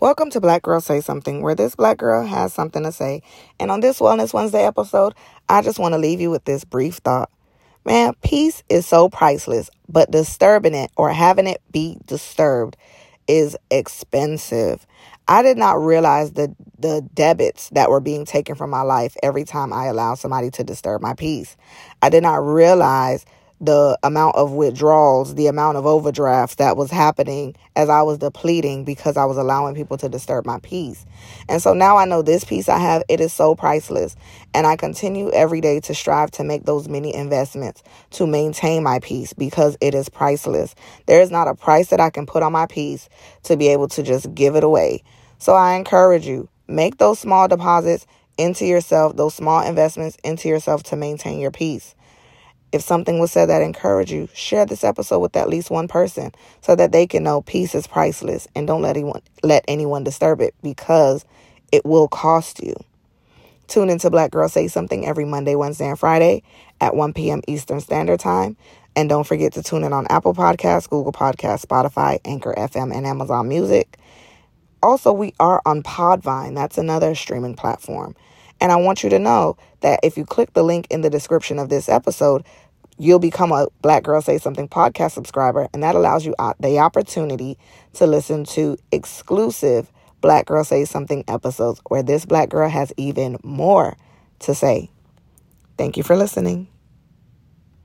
Welcome to Black Girl Say Something, where this black girl has something to say. And on this Wellness Wednesday episode, I just want to leave you with this brief thought. Man, peace is so priceless, but disturbing it or having it be disturbed is expensive. I did not realize the the debits that were being taken from my life every time I allowed somebody to disturb my peace. I did not realize the amount of withdrawals, the amount of overdrafts that was happening as I was depleting because I was allowing people to disturb my peace. And so now I know this peace I have, it is so priceless. And I continue every day to strive to make those many investments to maintain my peace because it is priceless. There is not a price that I can put on my peace to be able to just give it away. So I encourage you, make those small deposits into yourself, those small investments into yourself to maintain your peace. If something was said that encouraged you, share this episode with at least one person so that they can know peace is priceless and don't let anyone let anyone disturb it because it will cost you. Tune into Black Girl Say Something every Monday, Wednesday, and Friday at 1 p.m. Eastern Standard Time. And don't forget to tune in on Apple Podcasts, Google Podcasts, Spotify, Anchor FM, and Amazon Music. Also, we are on Podvine. That's another streaming platform. And I want you to know that if you click the link in the description of this episode, you'll become a Black Girl Say Something podcast subscriber. And that allows you uh, the opportunity to listen to exclusive Black Girl Say Something episodes where this black girl has even more to say. Thank you for listening.